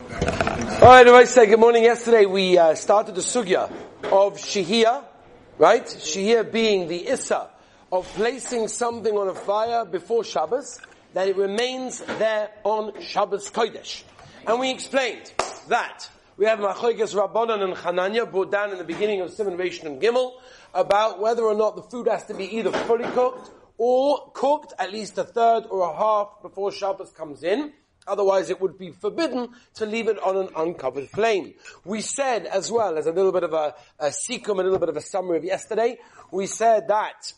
All right, I say good morning. Yesterday we uh, started the sugya of shihia, right? Shihia being the issa of placing something on a fire before Shabbos, that it remains there on Shabbos Kodesh. And we explained that we have Machoikas Rabbanan and Chananya brought down in the beginning of Simon Reish and Gimel about whether or not the food has to be either fully cooked or cooked at least a third or a half before Shabbos comes in. Otherwise, it would be forbidden to leave it on an uncovered flame. We said as well, as a little bit of a, a sikum, a little bit of a summary of yesterday, we said that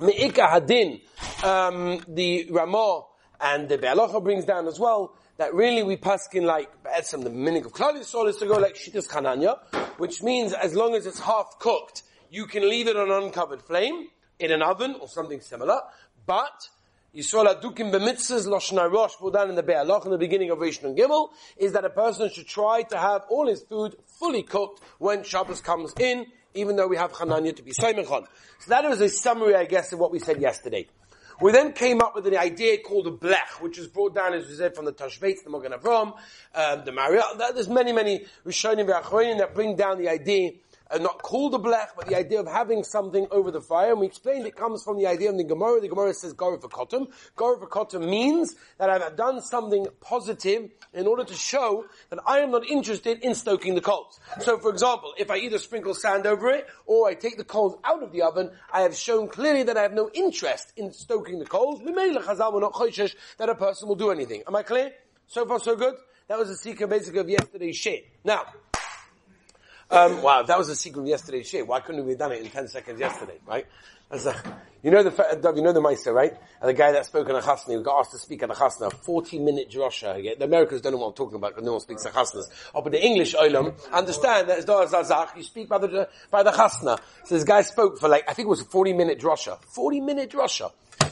Me'ika Hadin, um, the Ramah and the Be'alocha brings down as well, that really we paskin like some the meaning of Klal Yisrael is to go like Shittas Chananya, which means as long as it's half cooked, you can leave it on an uncovered flame in an oven or something similar, but Yisrael Adukim b'mitzvahs Lashon Rosh down in the Be'alach in the beginning of Rishon Gimel is that a person should try to have all his food fully cooked when Shabbos comes in, even though we have Chananya to be Soimechon. So that was a summary, I guess, of what we said yesterday. We then came up with an idea called a blech, which was brought down, as we said, from the Tashbetz, the Mogan Avram, um, the Marriott. There's many, many Rishonim and that bring down the idea uh, not called a blech, but the idea of having something over the fire. And we explained it comes from the idea of the Gemara. The Gemara says Garuf Kotum. Garuf means that I've done something positive in order to show that I am not interested in stoking the coals. So for example, if I either sprinkle sand over it or I take the coals out of the oven, I have shown clearly that I have no interest in stoking the coals. That a person will do anything. Am I clear? So far so good? That was the secret basically of yesterday's shiur. Now, um, wow, that was a secret of yesterday's shiur. Why couldn't we have done it in 10 seconds yesterday, right? A, you know the, you know the Meister, right? And the guy that spoke in a chasna, who got asked to speak at a chasna, 40 minute drosha. The Americans don't know what I'm talking about because no one speaks a chasnas. Oh, but the English olam understand that Dor Zazach, you speak by the, by the chasna. So this guy spoke for like, I think it was a 40 minute drosha. 40 minute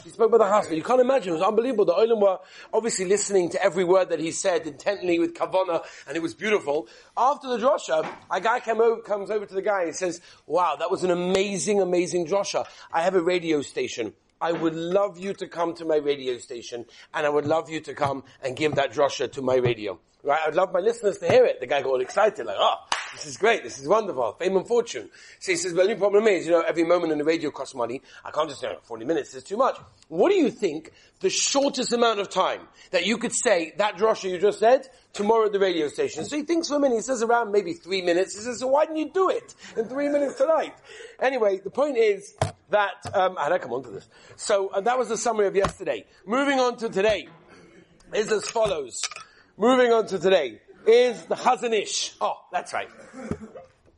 He spoke about the hospital. You can't imagine. It was unbelievable. The Olim were obviously listening to every word that he said intently with kavana, and it was beautiful. After the drosha, a guy over, comes over to the guy and says, wow, that was an amazing, amazing drosha. I have a radio station. I would love you to come to my radio station, and I would love you to come and give that drosha to my radio. Right? I'd love my listeners to hear it. The guy got all excited, like, oh, this is great. This is wonderful. Fame and fortune. So he says, well, the only problem is, you know, every moment in the radio costs money. I can't just, you know, 40 minutes is too much. What do you think the shortest amount of time that you could say that drosha you just said tomorrow at the radio station? So he thinks for a minute. He says around maybe three minutes. He says, so why didn't you do it in three minutes tonight? Anyway, the point is that, um, I don't come on to this. So uh, that was the summary of yesterday. Moving on to today is as follows. Moving on to today is the Chazon Ish. Oh, that's right.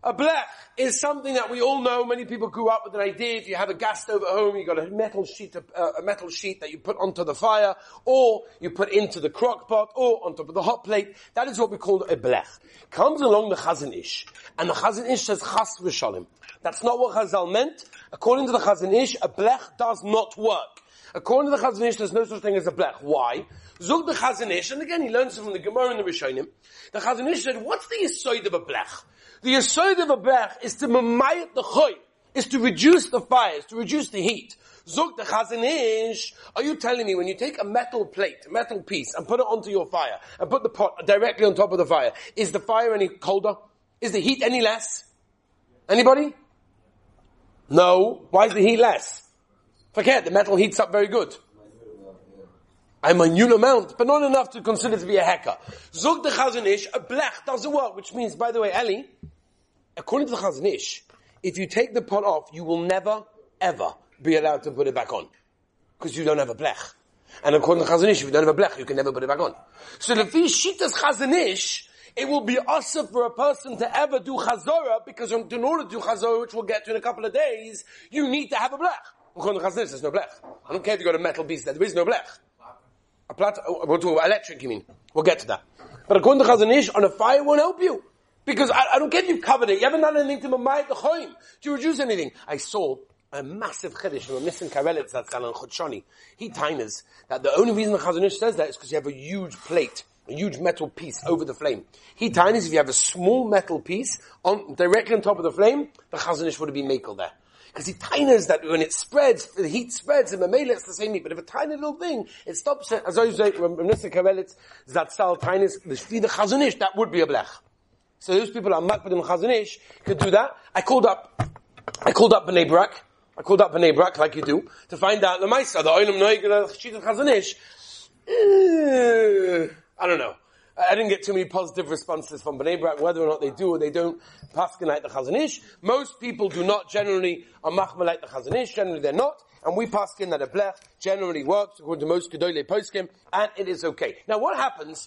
A blech is something that we all know. Many people grew up with an idea. If you have a gas stove at home, you got a metal sheet, uh, a metal sheet that you put onto the fire, or you put into the crock pot, or on top of the hot plate. That is what we call a blech. Comes along the Chazon Ish, and the Chazon Ish says chas v'shalim. That's not what Chazal meant. According to the Chazon Ish, a blech does not work. According to the Chazanish, there's no such thing as a blech. Why? Zug the Chazanish, and again he learns it from the Gemara and the Rishonim. The Chazanish said, what's the yisoid of a blech? The yisoid of a blech is to mamayat the choy, is to reduce the fires, to reduce the heat. Zug the Chazanish, are you telling me when you take a metal plate, a metal piece, and put it onto your fire, and put the pot directly on top of the fire, is the fire any colder? Is the heat any less? Anybody? No. Why is the heat less? Forget, the metal heats up very good. I'm a minute amount, but not enough to consider to be a hacker. Zog the Chazon Ish, a blech doesn't work, which means, by the way, Eli, according to the Chazon Ish, if you take the pot off, you will never, ever be allowed to put it back on. Because you don't have a blech. And according to Chazon Ish, if you don't have a blech, you can never put it back on. So the Shitas Chazon Ish, it will be assur for a person to ever do chazorah because in order to do chazorah, which we'll get to in a couple of days, you need to have a blech. There's no blech. I don't care if you got a metal piece, there is no blech. A plat, uh, we'll about electric, you mean. We'll get to that. But according to Chazon Ish, on a fire won't help you. Because I, I don't get you've covered it. You haven't done anything to the choyim. To reduce anything. I saw a massive chiddush from a Nissim Karelitz that's on Chut Shani. He tines that the only reason the Chazon Ish says that is because you have a huge plate, a huge metal piece over the flame. He tines if you have a small metal piece on, directly on top of the flame, the Chazon Ish would have been makel there. Because he tines that when it spreads, the heat spreads, and the mamela it's the same heat. But if a tiny little thing, it stops it. As I say, Mr. Karelitz, Zatzal, tiniest, the Chazonish, that would be a blech. So those people are makbadim Chazonish could do that. I called up, I called up Bnei Brak, I called up Bnei Brak, like you do, to find out the Maisa, the Oilam Noig, the Shita Chazonish. Eh, I don't know. I didn't get too many positive responses from Bnei Brak, whether or not they do or they don't paskin like the Chazanish. Most people do not generally are machma like the Chazanish, generally they're not, and we paskin that a blech generally works according to most Gedolei poskim, and it is okay. Now what happens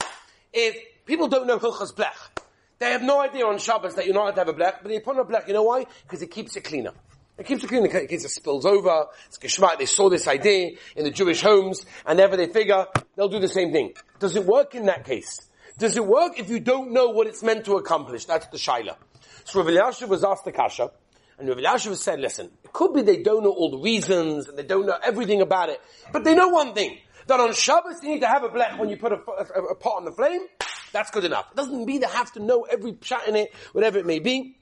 if people don't know Hilchas blech? They have no idea on Shabbos that you're not allowed to have a blech, but they put on a blech, you know why? Because it keeps it cleaner. It keeps it clean in case it spills over. It's geschmack. They saw this idea in the Jewish homes, and never they figure they'll do the same thing. Does it work in that case? Does it work if you don't know what it's meant to accomplish? That's the shaila. So Rav Elyashiv was asked the kasha, and Rav Elyashiv said, listen, it could be they don't know all the reasons, and they don't know everything about it, but they know one thing, that on Shabbos you need to have a blech when you put a, a, a pot on the flame, that's good enough. It doesn't mean they have to know every shot in it, whatever it may be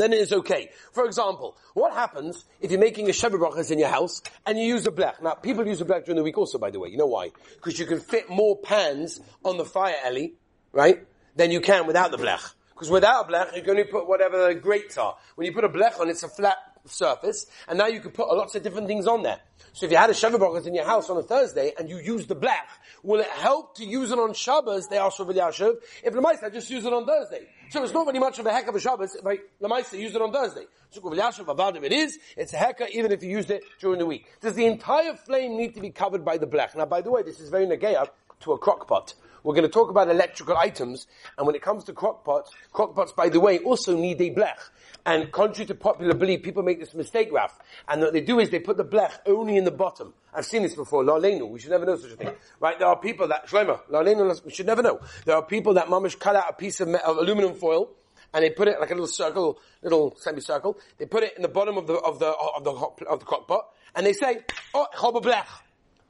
then it is okay. For example, what happens if you're making a Sheva Brachas in your house and you use a blech? Now, people use a blech during the week also, by the way. You know why? Because you can fit more pans on the fire, Ellie, right, than you can without the blech. Because without a blech, you can only put whatever the grates are. When you put a blech on, it's a flat surface, and now you can put lots of different things on there. So if you had a Brachas in your house on a Thursday and you use the blech, will it help to use it on Shabbos? They ask Rav Elyashiv. If Lamaisa, just use it on Thursday. So it's not really much of a heck of a Shabbos if I, Lamaisa, use it on Thursday. So Elyashiv, about it is, it's a heka even if you used it during the week. Does the entire flame need to be covered by the blech? Now by the way, this is very negaya to a crock pot. We're going to talk about electrical items, and when it comes to crock pots, crock pots, by the way, also need a blech. And contrary to popular belief, people make this mistake, Raf. And what they do is they put the blech only in the bottom. I've seen this before. La we should never know such a thing. Right? There are people that, Shlomo, la we should never know. There are people that mamish cut out a piece of, of aluminum foil, and they put it like a little circle, little semicircle. They put it in the bottom of the of the of the of the crock pot, and they say, "Oh, chob blech."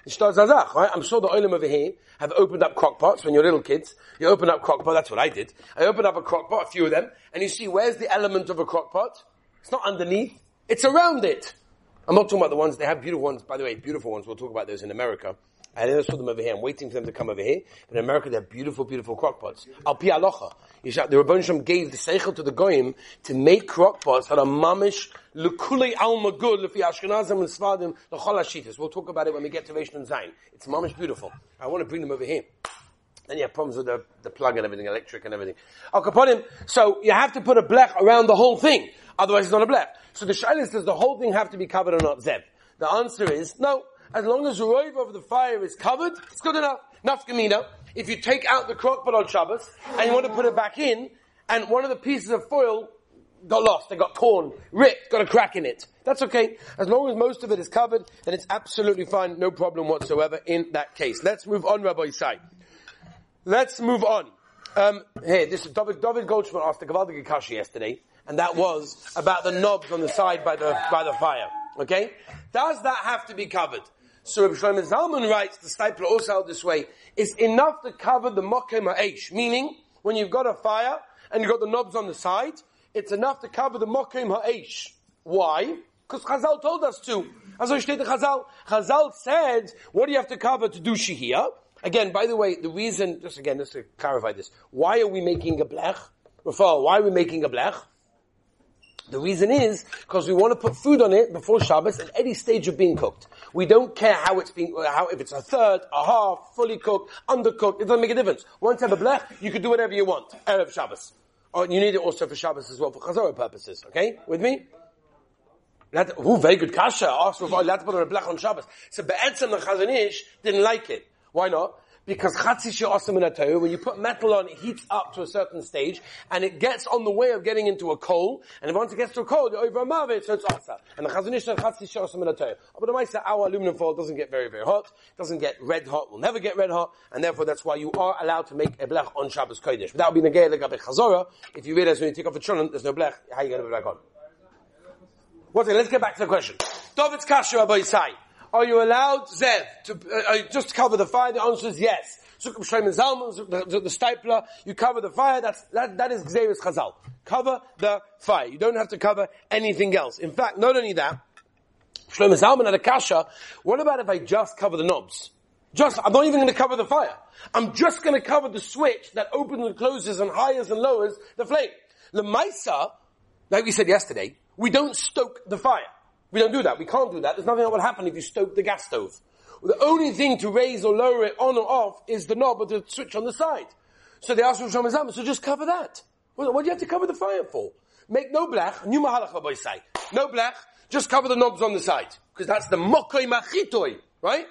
Right? I'm sure the oilim over here have opened up crockpots when you're little kids. You open up crockpot, that's what I did. I opened up a crockpot, a few of them, and you see where's the element of a crockpot? It's not underneath, it's around it. I'm not talking about the ones, they have beautiful ones, by the way, beautiful ones, we'll talk about those in America. I never saw them over here. I'm waiting for them to come over here. In America, they have beautiful, beautiful crockpots. Al pi alocha. The Rabban gave the seichel to the goyim to make crockpots that are mamish lukulei alma good lefi Ashkenazim and Sfadim l'chol hashitas. We'll talk about it when we get to Rishon and Zayin. It's mamish beautiful. I want to bring them over here. And you have problems with the, the plug and everything, electric and everything. Al kaponim. So you have to put a blech around the whole thing. Otherwise it's not a blech. So the shaila says the whole thing have to be covered or not zev? The answer is no. As long as the rove of the fire is covered, it's good enough. Nafkamina, if you take out the crockpot on Shabbos and you want to put it back in, and one of the pieces of foil got lost, they got torn, ripped, got a crack in it. That's okay. As long as most of it is covered, then it's absolutely fine, no problem whatsoever in that case. Let's move on, Rabbi Isai. Let's move on. Um, here, this is David, David Goldschmidt asked the Gavaldig Kashi yesterday, and that was about the knobs on the side by the, by the fire. Okay? Does that have to be covered? So Rabbi Shlomo Zalman writes, the Steipler also held this way, it's enough to cover the mokem ha'esh, meaning, when you've got a fire, and you've got the knobs on the side, it's enough to cover the mokem ha'esh. Why? Because Chazal told us to. As I stated Chazal, Chazal said, what do you have to cover to do shihiyah? Again, by the way, the reason, just again, just to clarify this, why are we making a blech? Rafal, why are we making a blech? The reason is because we want to put food on it before Shabbos at any stage of being cooked. We don't care how it's being, how, if it's a third, a half, fully cooked, undercooked, it doesn't make a difference. Once you have a blech, you can do whatever you want. Erev Shabbos. Oh, you need it also for Shabbos as well, for Chazorah purposes. Okay? With me? Who very good kasha. Asked for oh, let's put a blech on Shabbos. So Be'etzem the Chazon Ish didn't like it. Why not? Because chatzi she'asim in when you put metal on, it heats up to a certain stage, and it gets on the way of getting into a coal, and once it gets to a coal, you're over a mavet, so it's asa. And the chazanish said chatzi she'asim in But the our aluminum foil doesn't get very, very hot, doesn't get red hot, will never get red hot, and therefore that's why you are allowed to make a blech on Shabbos Kodesh. But that would be negay legabe chazora, if you realize when you take off a chulent, there's no blech, how are you going to it back on? What's it? Let's get back to the question. David's Rabbi Yisai. Are you allowed Zev to uh, just cover the fire? The answer is yes. The, the, Steipler, you cover the fire, that's, that, that is Gzeris Chazal. Cover the fire. You don't have to cover anything else. In fact, not only that, Zalman had a kasha, what about if I just cover the knobs? Just, I'm not even going to cover the fire. I'm just going to cover the switch that opens and closes and hires and lowers the flame. The Maisa, like we said yesterday, we don't stoke the fire. We don't do that. We can't do that. There's nothing that will happen if you stoke the gas stove. The only thing to raise or lower it on or off is the knob or the switch on the side. So they asked Rosh Hashanah, so just cover that. What, what do you have to cover the fire for? Make no blech, new mahalach say. No blech, just cover the knobs on the side. Because that's the mokoy machitoi, right?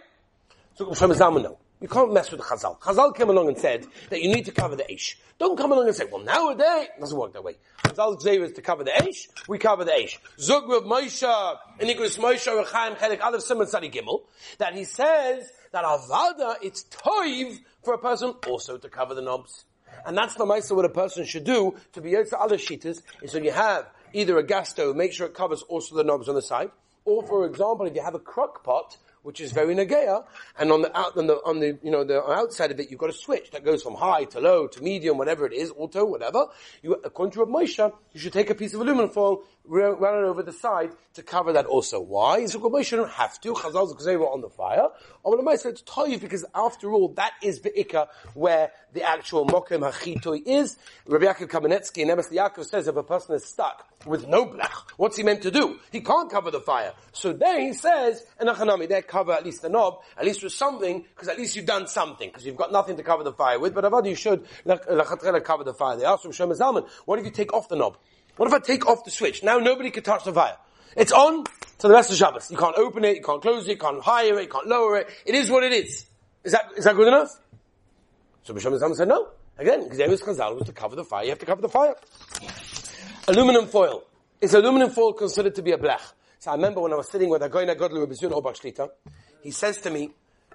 So Rosh Hashanah, no. You can't mess with Chazal. Chazal came along and said that you need to cover the Aish. Don't come along and say, well nowadays, it doesn't work that way. Chazal's say is to cover the Aish, we cover the Aish. Zug Rav Moshe, Inigus Moshe, Rechaim Chelik, other Simon Sadi Gimel, that he says that Avada, it's toiv for a person also to cover the knobs. And that's the Maisa what a person should do to be to other sheeters, is when you have either a gas stove, make sure it covers also the knobs on the side, or for example, if you have a crock pot, which is very negaya, and on the out, on the, on the, you know, the outside of it, you've got a switch that goes from high to low to medium, whatever it is, auto, whatever. You, according to Moshe, you should take a piece of aluminum foil, run it over the side to cover that also. Why? So Moshe don't have to. Chazal's Gzera on the fire. Or when Moshe it's toy because after all, that is Be'ika where the actual Mokem Hachitoi is. Rabbi Yaakov Kamenetsky in Emes Yaakov says if a person is stuck with no blech, what's he meant to do? He can't cover the fire. So then he says, and Achanami, there cover at least the knob, at least with something, because at least you've done something, because you've got nothing to cover the fire with, but Avad you should cover the fire. They asked from Shem Zalman, what if you take off the knob? What if I take off the switch? Now nobody can touch the fire. It's on to the rest of Shabbos. You can't open it, you can't close it, you can't higher it, you can't lower it. It is what it is. Is that, is that good enough? So Bisham Zalman said no. Again, because Emes Chazal was to cover the fire, you have to cover the fire. Aluminum foil. Is aluminum foil considered to be a blech? So I remember when I was sitting with Agoyna Godlu Rabbi Zun Shlita, he says to me,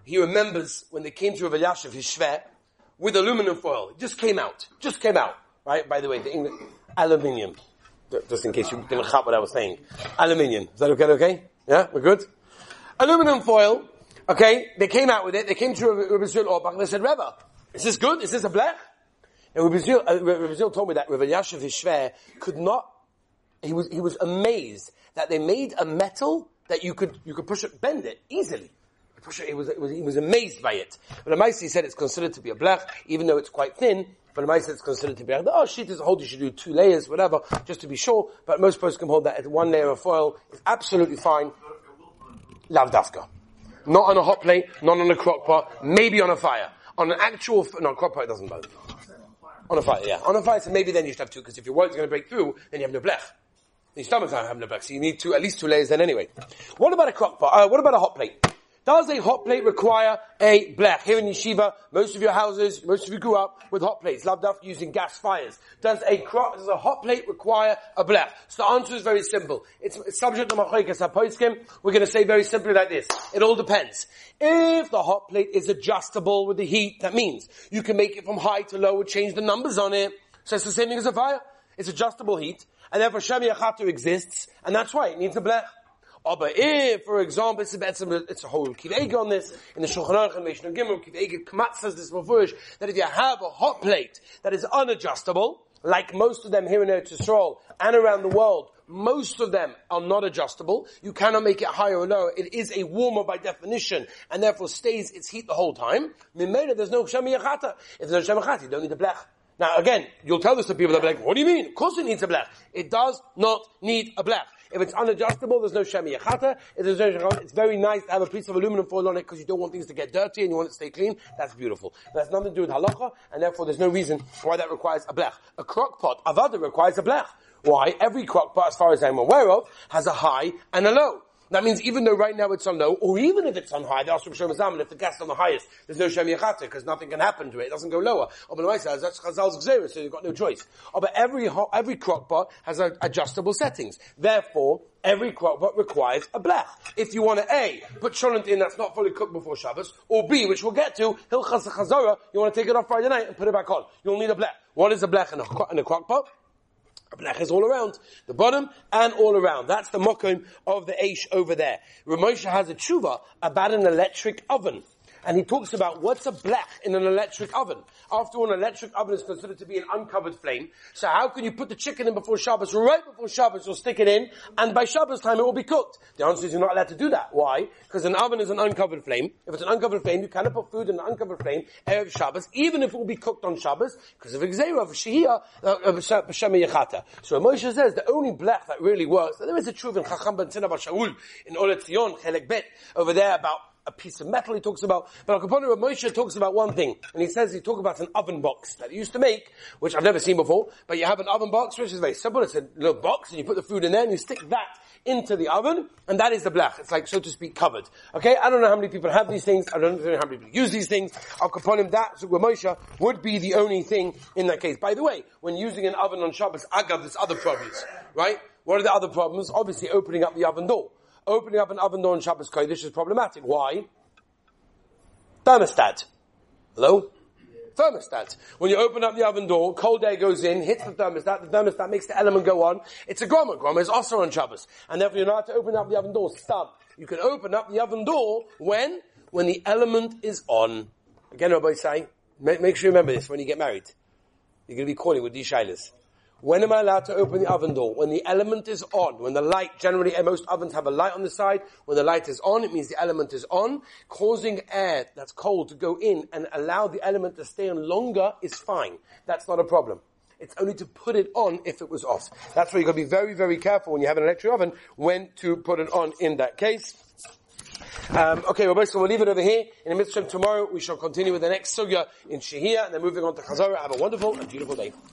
he remembers when they came to Rav Elyashiv, his shver, with aluminum foil. It just came out. Just came out. Right? By the way, the English, aluminium. Just in case you didn't have what I was saying. Aluminium. Is that okay? Okay? Yeah? We're good? Aluminum foil. Okay? They came out with it. They came to Rabbi Zul Auerbach and they said, Rebbe, is this good? Is this a blech? And Rabbi Zul, uh, told me that Rabbi Elyashiv, his shver, could not, he was, he was amazed that they made a metal that you could, you could push it, bend it easily. He was, was, he was amazed by it. But Amaisi said it's considered to be a blech, even though it's quite thin, but Amaisi it's considered to be Oh, sheet is a hold, you should do two layers, whatever, just to be sure, but most folks can hold that at one layer of foil is absolutely fine. Lav dafka. Not on a hot plate, not on a crock pot, maybe on a fire. On an actual, no, crock pot doesn't burn. On a fire, yeah. On a fire, so maybe then you should have two, because if your work's going to break through, then you have no blech. The stomach's not having no blech, so you need two, at least two layers then anyway. What about a crock pot? Uh, what about a hot plate? Does a hot plate require a blech? Here in Yeshiva, most of your houses, most of you grew up with hot plates, loved up using gas fires. Does a does a hot plate require a blech? So the answer is very simple. It's, subject to machoikas hapoiskim. We're going to say very simply like this. It all depends. If the hot plate is adjustable with the heat, that means you can make it from high to low, change the numbers on it. So it's the same thing as a fire. It's adjustable heat, and therefore Achatu exists, and that's why it needs a blech. But if, for example, it's a, it's a whole kiveg on this, in the Shulchan Aruch and Mishnah Gimel, kiveg Kmatz says this before, that if you have a hot plate that is unadjustable, like most of them here in Eretz Yisrael and around the world, most of them are not adjustable. You cannot make it higher or lower. It is a warmer by definition, and therefore stays its heat the whole time. Mimena, there's no shemi yachata. If there's no shemi you don't need a blech. Now again, you'll tell this to people that are like, what do you mean? Of course it needs a blech. It does not need a blech. If it's unadjustable, there's no shemi yachata. It's very nice to have a piece of aluminum foil on it because you don't want things to get dirty and you want it to stay clean. That's beautiful. That's nothing to do with halacha, and therefore there's no reason why that requires a blech. A crock pot, avada, requires a blech. Why? Every crock pot, as far as I'm aware of, has a high and a low. That means even though right now it's on low, or even if it's on high, the Ashram Shem Zaman, if the gas is on the highest, there's no Shem Yechata, because nothing can happen to it, it doesn't go lower. But says that's Chazal's Gzera, so you've got no choice. But every, every crockpot has adjustable settings. Therefore, every crockpot requires a blech. If you want to A, put sholent in that's not fully cooked before Shabbos, or B, which we'll get to, Hilchas Chazara, you want to take it off Friday night and put it back on. You'll need a blech. What is a blech in a, in a crockpot? Blech is all around. The bottom and all around. That's the mokum of the Aish over there. Ramosha has a tshuva about an electric oven. And he talks about what's a blech in an electric oven. After all, an electric oven is considered to be an uncovered flame. So how can you put the chicken in before Shabbos? Right before Shabbos, you'll stick it in, and by Shabbos time it will be cooked. The answer is you're not allowed to do that. Why? Because an oven is an uncovered flame. If it's an uncovered flame, you cannot put food in an uncovered flame Erev Shabbos, even if it will be cooked on Shabbos, because of Gzera, of Shehiyah, uh, of B'Shem Yechata. So Moshe says the only blech that really works, there is a truth in Chacham Ben Tzina Shaul, in Or L'Tzion, Chelek Bet, over there about a piece of metal he talks about. But Al Capone Moshe talks about one thing, and he says he talks about an oven box that he used to make, which I've never seen before, but you have an oven box, which is very simple. It's a little box, and you put the food in there, and you stick that into the oven, and that is the blech. It's like, so to speak, covered. Okay? I don't know how many people have these things. I don't know how many people use these things. Al Capone, that, Zugwa Moshe, would be the only thing in that case. By the way, when using an oven on Shabbos, Agav, there's other problems, right? What are the other problems? Obviously, opening up the oven door. Opening up an oven door on Shabbos Kodesh is problematic. Why? Thermostat. Hello? Thermostat. When you open up the oven door, cold air goes in, hits the thermostat, the thermostat makes the element go on. It's a grama. Grama is also on Shabbos. And therefore you're not to open up the oven door. Stop. You can open up the oven door when? When the element is on. Again, Rabbi say, make, make sure you remember this when you get married. You're going to be calling with these shilas. When am I allowed to open the oven door? When the element is on. When the light, generally most ovens have a light on the side. When the light is on, it means the element is on. Causing air that's cold to go in and allow the element to stay on longer is fine. That's not a problem. It's only to put it on if it was off. That's why you've got to be very, very careful when you have an electric oven when to put it on in that case. Um, okay, well, so we'll leave it over here. In the midst of tomorrow, we shall continue with the next sugya in Shehiyah, and then moving on to Chazorah. Have a wonderful and beautiful day.